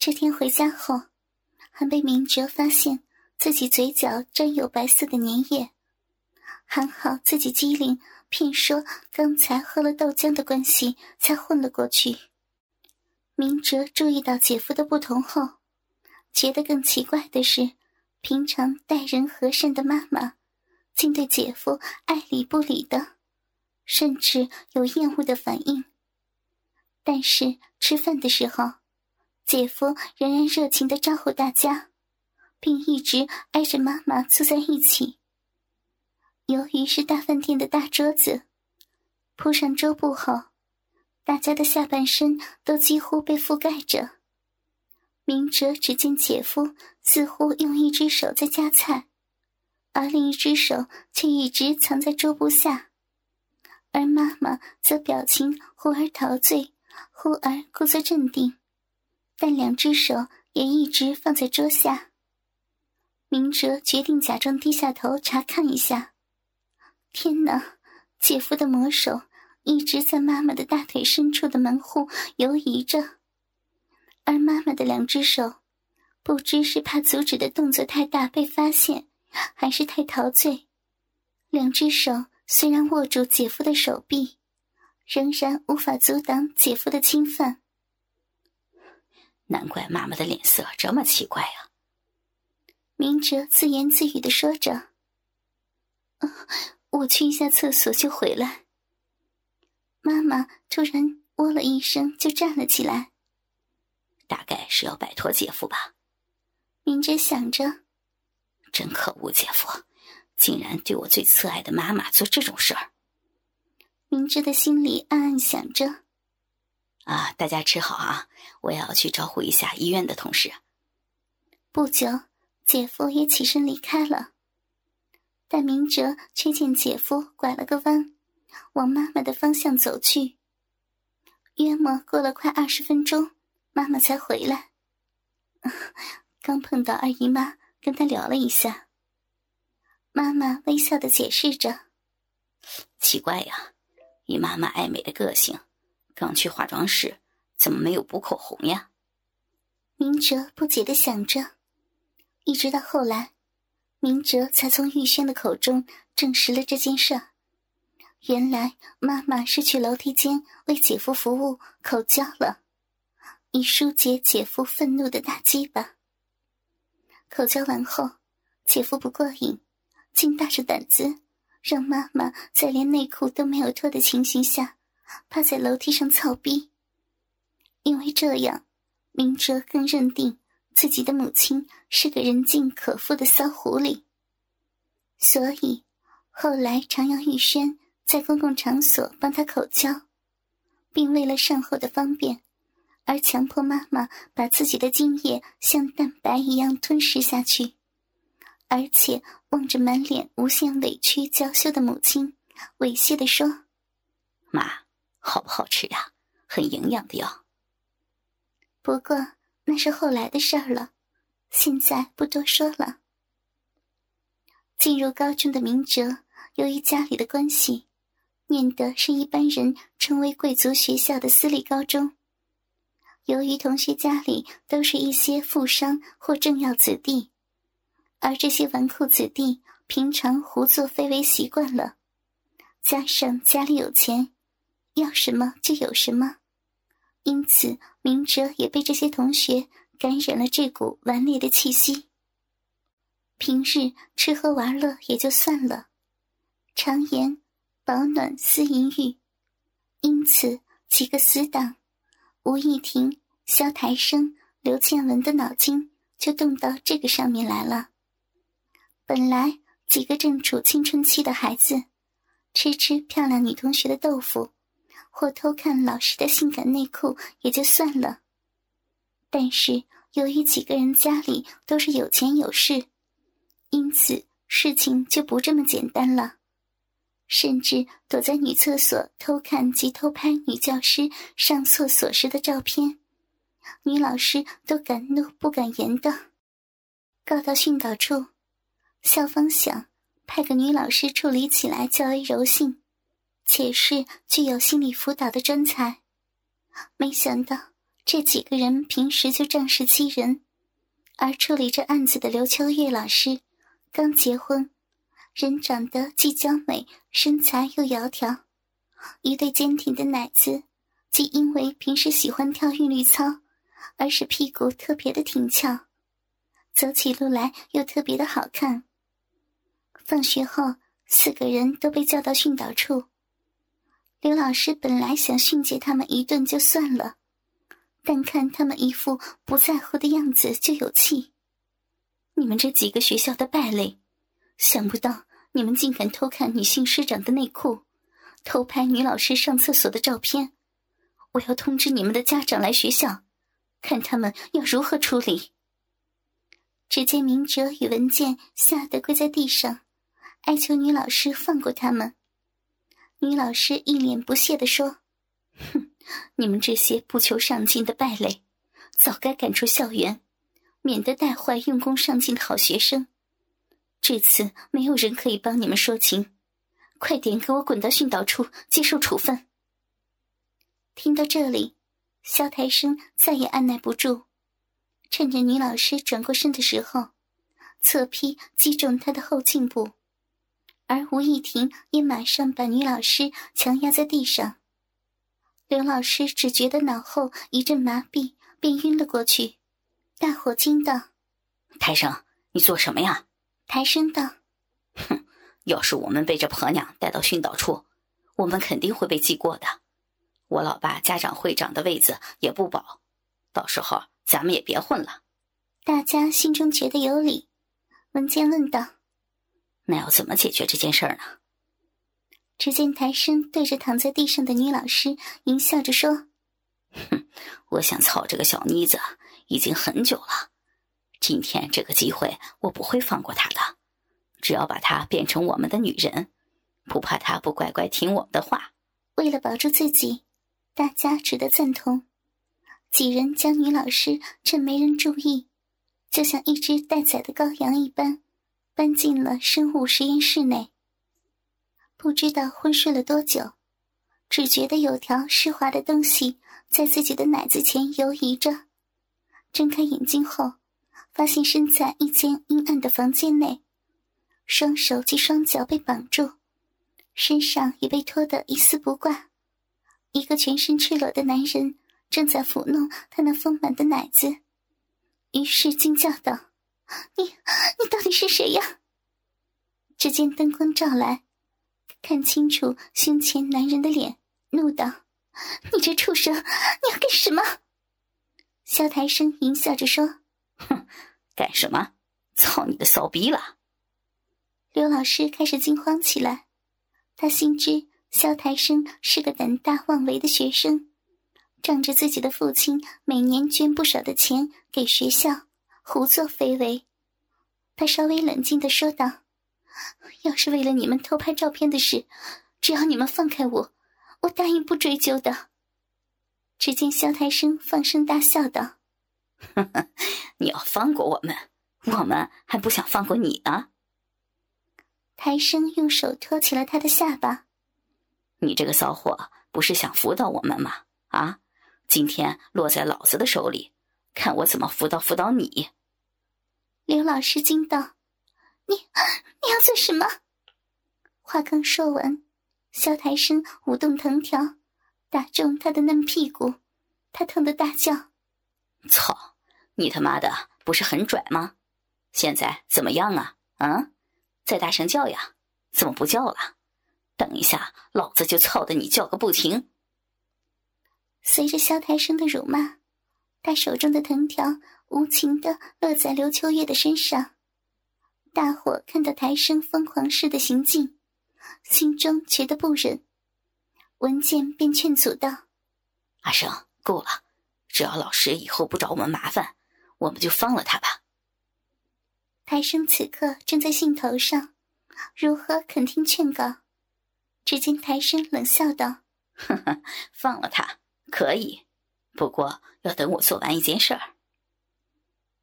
这天回家后，还被明哲发现自己嘴角沾有白色的粘液，还好自己机灵，骗说刚才喝了豆浆的关系才混了过去。明哲注意到姐夫的不同后，觉得更奇怪的是，平常待人和善的妈妈，竟对姐夫爱理不理的，甚至有厌恶的反应。但是吃饭的时候，姐夫仍然热情的招呼大家，并一直挨着妈妈坐在一起。由于是大饭店的大桌子，铺上桌布后，大家的下半身都几乎被覆盖着。明哲只见姐夫似乎用一只手在夹菜，而另一只手却一直藏在桌布下，而妈妈则表情忽而陶醉。忽而故作镇定，但两只手也一直放在桌下。明哲决定假装低下头查看一下。天哪！姐夫的魔手一直在妈妈的大腿深处的门户游移着，而妈妈的两只手，不知是怕阻止的动作太大被发现，还是太陶醉，两只手虽然握住姐夫的手臂。仍然无法阻挡姐夫的侵犯。难怪妈妈的脸色这么奇怪啊！明哲自言自语的说着：“我去一下厕所就回来。”妈妈突然“喔”了一声，就站了起来。大概是要摆脱姐夫吧，明哲想着。真可恶，姐夫竟然对我最慈爱的妈妈做这种事儿。明哲的心里暗暗想着：“啊，大家吃好啊！我要去招呼一下医院的同事。”不久，姐夫也起身离开了，但明哲却见姐夫拐了个弯，往妈妈的方向走去。约莫过了快二十分钟，妈妈才回来。刚碰到二姨妈，跟她聊了一下。妈妈微笑的解释着：“奇怪呀。”以妈妈爱美的个性，刚去化妆室，怎么没有补口红呀？明哲不解的想着，一直到后来，明哲才从玉轩的口中证实了这件事。原来妈妈是去楼梯间为姐夫服务口交了，以疏解姐夫愤怒的大鸡巴。口交完后，姐夫不过瘾，竟大着胆子。让妈妈在连内裤都没有脱的情形下，趴在楼梯上操逼。因为这样，明哲更认定自己的母亲是个人尽可夫的骚狐狸。所以，后来常让玉轩在公共场所帮他口交，并为了善后的方便，而强迫妈妈把自己的精液像蛋白一样吞食下去。而且望着满脸无限委屈娇羞的母亲，猥亵地说：“妈，好不好吃呀？很营养的哟。”不过那是后来的事儿了，现在不多说了。进入高中的明哲，由于家里的关系，念的是一般人称为贵族学校的私立高中。由于同学家里都是一些富商或政要子弟。而这些纨绔子弟平常胡作非为习惯了，加上家里有钱，要什么就有什么，因此明哲也被这些同学感染了这股顽劣的气息。平日吃喝玩乐也就算了，常言保暖思淫欲，因此几个死党吴亦婷、萧台生、刘倩文的脑筋就动到这个上面来了。本来几个正处青春期的孩子，吃吃漂亮女同学的豆腐，或偷看老师的性感内裤也就算了。但是由于几个人家里都是有钱有势，因此事情就不这么简单了。甚至躲在女厕所偷看及偷拍女教师上厕所时的照片，女老师都敢怒不敢言的，告到训导处。校方想派个女老师处理起来较为柔性，且是具有心理辅导的专才，没想到这几个人平时就仗势欺人，而处理这案子的刘秋月老师刚结婚，人长得既娇美，身材又窈窕，一对坚挺的奶子，既因为平时喜欢跳韵律操，而使屁股特别的挺翘，走起路来又特别的好看。放学后，四个人都被叫到训导处。刘老师本来想训诫他们一顿就算了，但看他们一副不在乎的样子，就有气。你们这几个学校的败类，想不到你们竟敢偷看女性师长的内裤，偷拍女老师上厕所的照片。我要通知你们的家长来学校，看他们要如何处理。只见明哲与文健吓得跪在地上，哀求女老师放过他们。女老师一脸不屑地说：“哼，你们这些不求上进的败类，早该赶出校园，免得带坏用功上进的好学生。这次没有人可以帮你们说情，快点给我滚到训导处接受处分。”听到这里，萧台生再也按耐不住，趁着女老师转过身的时候，侧劈击中她的后颈部。而吴亦婷也马上把女老师强压在地上。刘老师只觉得脑后一阵麻痹，便晕了过去。大伙惊道：“台生，你做什么呀？”台生道：“哼，要是我们被这婆娘带到训导处，我们肯定会被记过的。我老爸家长会长的位子也不保，到时候咱们也别混了。”大家心中觉得有理。文健问道。那要怎么解决这件事儿呢？只见台生对着躺在地上的女老师淫笑着说：“哼，我想操这个小妮子已经很久了，今天这个机会我不会放过她的。只要把她变成我们的女人，不怕她不乖乖听我们的话。”为了保住自己，大家只得赞同。几人将女老师趁没人注意，就像一只待宰的羔羊一般。搬进了生物实验室内。不知道昏睡了多久，只觉得有条湿滑的东西在自己的奶子前游移着。睁开眼睛后，发现身在一间阴暗的房间内，双手及双脚被绑住，身上也被拖得一丝不挂。一个全身赤裸的男人正在抚弄他那丰满的奶子，于是惊叫道。你你到底是谁呀？只见灯光照来，看清楚胸前男人的脸，怒道：“你这畜生，你要干什么？”萧台生淫笑着说：“哼，干什么？操你的骚逼了！”刘老师开始惊慌起来，他心知萧台生是个胆大妄为的学生，仗着自己的父亲每年捐不少的钱给学校。胡作非为，他稍微冷静的说道：“要是为了你们偷拍照片的事，只要你们放开我，我答应不追究的。”只见萧台生放声大笑道：“你要放过我们，我们还不想放过你呢。”台生用手托起了他的下巴：“你这个骚货，不是想辅导我们吗？啊，今天落在老子的手里，看我怎么辅导辅导你。”刘老师惊道：“你你要做什么？”话刚说完，萧台生舞动藤条，打中他的嫩屁股，他疼得大叫：“操！你他妈的不是很拽吗？现在怎么样啊？啊！再大声叫呀！怎么不叫了？等一下，老子就操的你叫个不停！”随着萧台生的辱骂，他手中的藤条。无情的落在刘秋月的身上，大伙看到台生疯狂似的行径，心中觉得不忍。文健便劝阻道：“阿生，够了，只要老师以后不找我们麻烦，我们就放了他吧。”台生此刻正在兴头上，如何肯听劝告？只见台生冷笑道：“呵呵，放了他可以，不过要等我做完一件事儿。”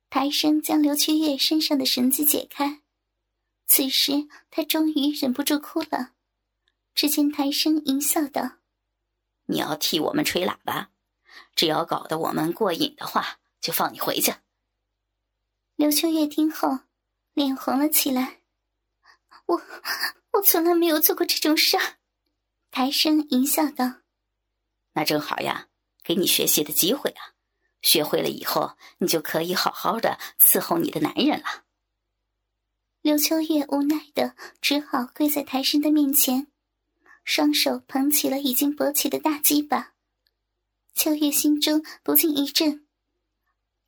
台生将刘秋月身上的绳子解开，此时他终于忍不住哭了。只见台生淫笑道：“你要替我们吹喇叭，只要搞得我们过瘾的话，就放你回去。刘秋月听后，脸红了起来。我我从来没有做过这种事儿。抬声淫笑道：“那正好呀，给你学习的机会啊！学会了以后，你就可以好好的伺候你的男人了。”刘秋月无奈的只好跪在台生的面前，双手捧起了已经勃起的大鸡巴。秋月心中不禁一震，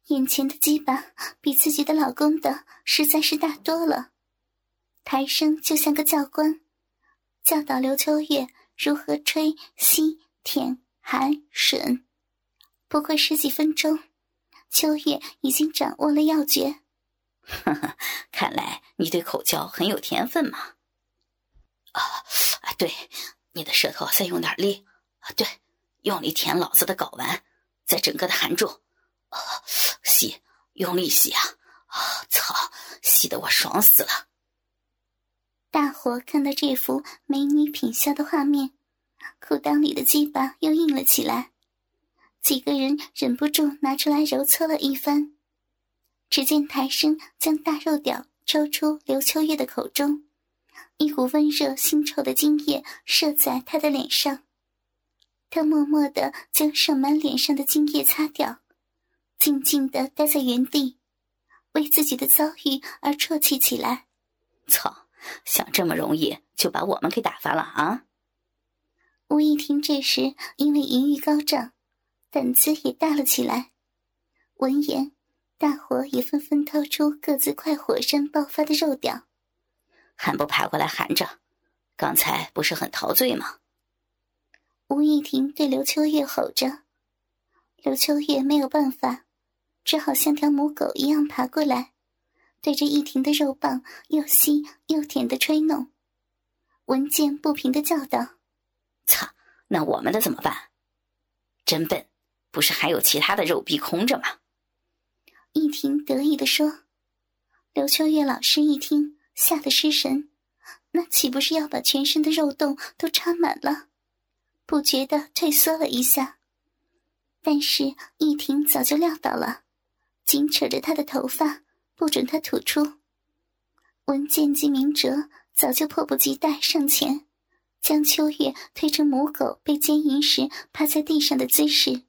眼前的鸡巴比自己的老公的实在是大多了。台生就像个教官，教导刘秋月如何吹、吸、舔、含、吮。不过十几分钟，秋月已经掌握了要诀。呵呵，看来你对口交很有天分嘛。啊，对，你的舌头再用点力。啊，对。用力舔老子的睾丸，再整个的含住，啊，吸，用力吸啊！啊，操，吸得我爽死了！大伙看到这幅美女品笑的画面，裤裆里的鸡巴又硬了起来，几个人忍不住拿出来揉搓了一番。只见台生将大肉屌抽出刘秋月的口中，一股温热腥臭的精液射在她的脸上。他默默的将盛满脸上的精液擦掉，静静的待在原地，为自己的遭遇而啜泣起来。操！想这么容易就把我们给打发了啊？吴一婷这时因为淫欲高涨，胆子也大了起来。闻言，大伙也纷纷掏出各自快火山爆发的肉屌，还不爬过来含着？刚才不是很陶醉吗？吴亦婷对刘秋月吼着，刘秋月没有办法，只好像条母狗一样爬过来，对着亦婷的肉棒又吸又舔的吹弄。文健不平的叫道：“操，那我们的怎么办？真笨，不是还有其他的肉壁空着吗？”亦婷得意的说。刘秋月老师一听，吓得失神，那岂不是要把全身的肉洞都插满了？不觉得退缩了一下，但是易婷早就料到了，紧扯着他的头发，不准他吐出。文健及明哲早就迫不及待上前，将秋月推成母狗被奸淫时趴在地上的姿势，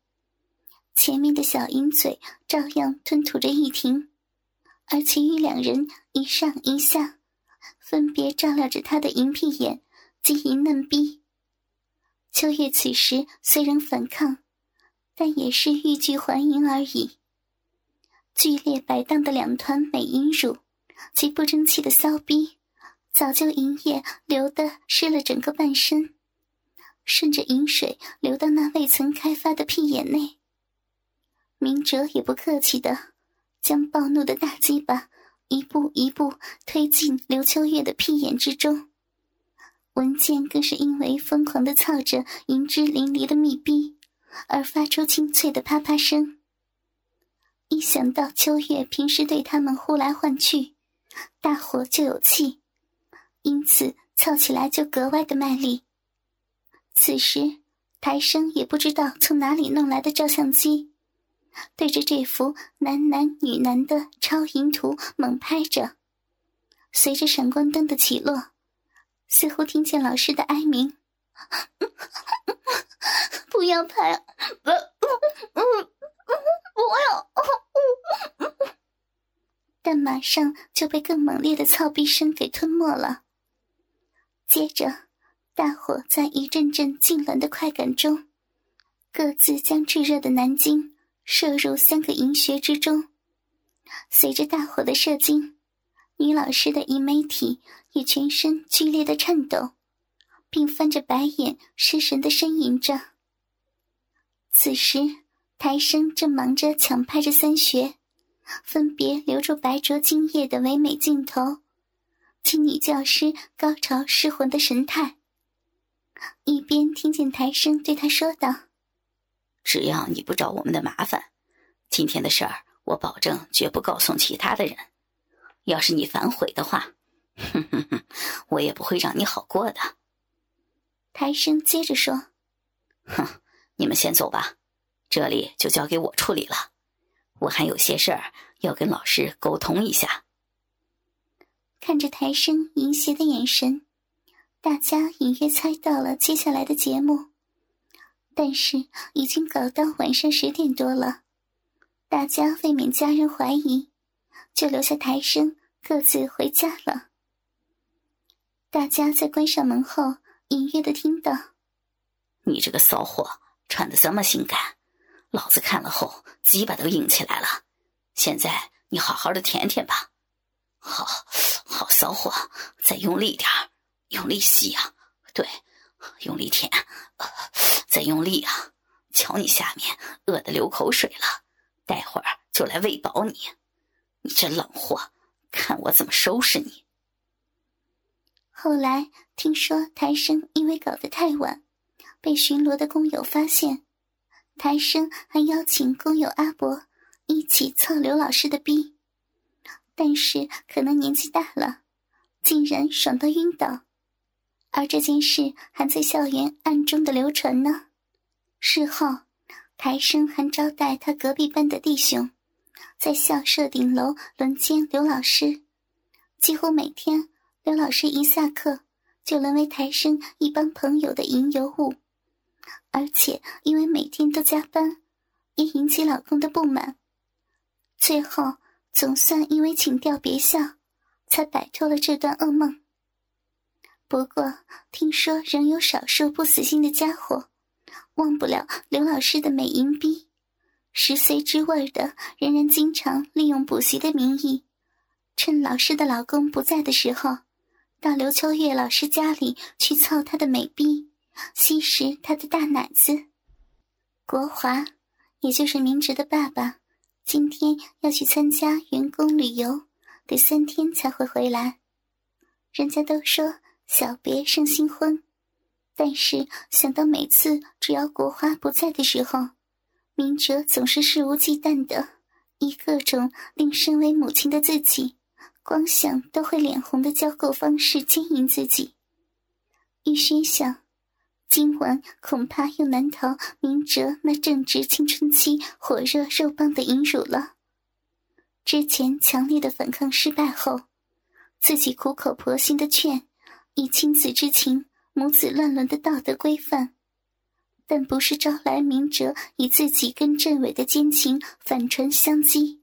前面的小鹰嘴照样吞吐着易婷，而其余两人一上一下，分别照料着他的银屁眼及银嫩逼。秋月此时虽然反抗，但也是欲拒还迎而已。剧烈摆荡的两团美阴乳及不争气的骚逼，早就银液流得湿了整个半身，顺着饮水流到那未曾开发的屁眼内。明哲也不客气的，将暴怒的大鸡巴一步一步推进刘秋月的屁眼之中。文健更是因为疯狂的操着银汁淋漓的密闭，而发出清脆的啪啪声。一想到秋月平时对他们呼来唤去，大伙就有气，因此操起来就格外的卖力。此时，台生也不知道从哪里弄来的照相机，对着这幅男男女男的超淫图猛拍着，随着闪光灯的起落。似乎听见老师的哀鸣：“ 不要拍，不，不要！”但马上就被更猛烈的操逼声给吞没了。接着，大伙在一阵阵痉挛的快感中，各自将炙热的南京射入三个银穴之中。随着大火的射精。女老师的银媒体也全身剧烈的颤抖，并翻着白眼，失神的呻吟着。此时，台生正忙着抢拍着三穴，分别留住白灼精液的唯美镜头，及女教师高潮失魂的神态。一边听见台生对他说道：“只要你不找我们的麻烦，今天的事儿我保证绝不告诉其他的人。”要是你反悔的话，哼哼哼，我也不会让你好过的。台生接着说：“哼，你们先走吧，这里就交给我处理了。我还有些事儿要跟老师沟通一下。看着台生淫邪的眼神，大家隐约猜到了接下来的节目。但是已经搞到晚上十点多了，大家未免家人怀疑，就留下台生各自回家了。大家在关上门后，隐约的听到：“你这个骚货，穿的这么性感，老子看了后鸡巴都硬起来了。现在你好好的舔舔吧，好，好骚货，再用力点用力吸啊，对，用力舔，再用力啊！瞧你下面饿得流口水了，待会儿就来喂饱你。你这冷货，看我怎么收拾你！”后来听说台生因为搞得太晚，被巡逻的工友发现，台生还邀请工友阿伯一起操刘老师的逼，但是可能年纪大了，竟然爽到晕倒，而这件事还在校园暗中的流传呢。事后，台生还招待他隔壁班的弟兄，在校舍顶楼轮奸刘老师，几乎每天。刘老师一下课，就沦为台生一帮朋友的引诱物，而且因为每天都加班，也引起老公的不满。最后总算因为请调别校，才摆脱了这段噩梦。不过听说仍有少数不死心的家伙，忘不了刘老师的美淫逼，食髓知味的，仍然经常利用补习的名义，趁老师的老公不在的时候。到刘秋月老师家里去操他的美逼，吸食他的大奶子。国华，也就是明哲的爸爸，今天要去参加员工旅游，得三天才会回来。人家都说小别胜新婚，但是想到每次只要国华不在的时候，明哲总是肆无忌惮的以各种令身为母亲的自己。光想都会脸红的交媾方式经营自己，玉轩想，今晚恐怕又难逃明哲那正值青春期、火热肉棒的淫辱了。之前强烈的反抗失败后，自己苦口婆心的劝，以亲子之情、母子乱伦的道德规范，但不是招来明哲以自己跟政委的奸情反唇相讥。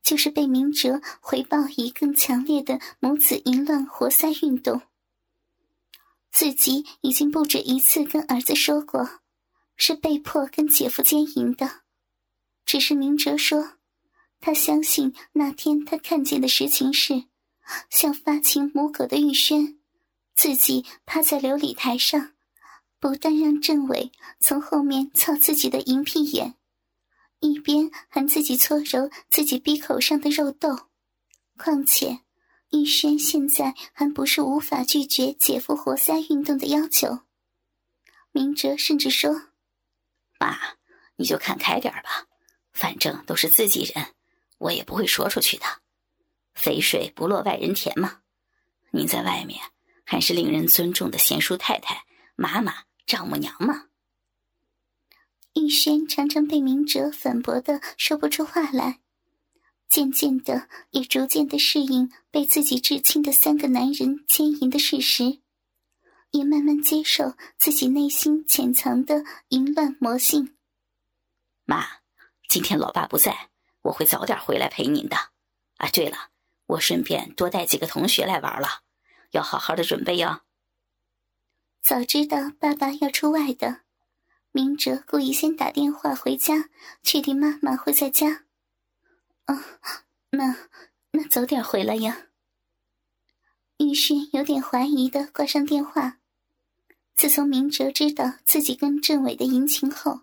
就是被明哲回报以更强烈的母子淫乱活塞运动。自己已经不止一次跟儿子说过，是被迫跟姐夫奸淫的。只是明哲说，他相信那天他看见的实情是，像发情母狗的玉轩，自己趴在琉璃台上，不但让政委从后面操自己的银屁眼。一边还自己搓揉自己鼻口上的肉豆，况且玉轩现在还不是无法拒绝姐夫活塞运动的要求。明哲甚至说：“妈，你就看开点吧，反正都是自己人，我也不会说出去的。肥水不落外人田嘛。您在外面还是令人尊重的贤淑太太、妈妈、丈母娘嘛。”玉轩常常被明哲反驳的说不出话来，渐渐的也逐渐的适应被自己至亲的三个男人牵引的事实，也慢慢接受自己内心潜藏的淫乱魔性。妈，今天老爸不在，我会早点回来陪您的。啊，对了，我顺便多带几个同学来玩了，要好好的准备哟。早知道爸爸要出外的。明哲故意先打电话回家，确定妈妈会在家。哦，那那早点回来呀。玉轩有点怀疑的挂上电话。自从明哲知道自己跟政委的淫情后，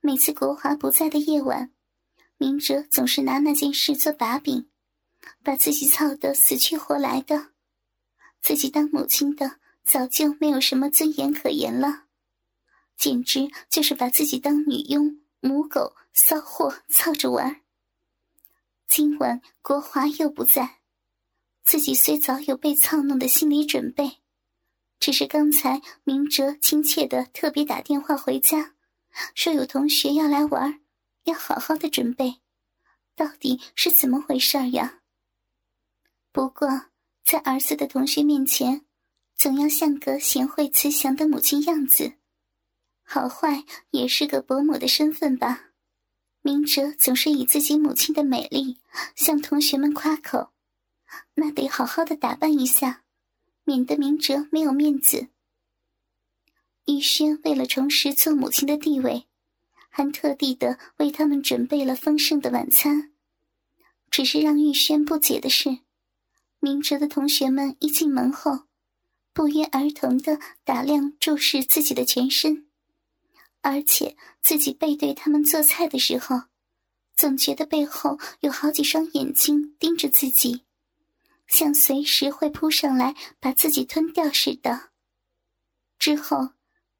每次国华不在的夜晚，明哲总是拿那件事做把柄，把自己操得死去活来的。自己当母亲的早就没有什么尊严可言了。简直就是把自己当女佣、母狗、骚货操着玩。今晚国华又不在，自己虽早有被操弄的心理准备，只是刚才明哲亲切的特别打电话回家，说有同学要来玩，要好好的准备，到底是怎么回事呀？不过在儿子的同学面前，总要像个贤惠慈祥的母亲样子，好坏也是个伯母的身份吧。明哲总是以自己母亲的美丽向同学们夸口，那得好好的打扮一下，免得明哲没有面子。玉轩为了重拾做母亲的地位，还特地的为他们准备了丰盛的晚餐。只是让玉轩不解的是，明哲的同学们一进门后，不约而同的打量注视自己的全身。而且自己背对他们做菜的时候，总觉得背后有好几双眼睛盯着自己，像随时会扑上来把自己吞掉似的。之后，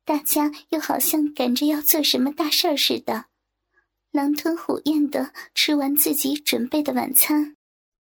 大家又好像赶着要做什么大事似的，狼吞虎咽的吃完自己准备的晚餐。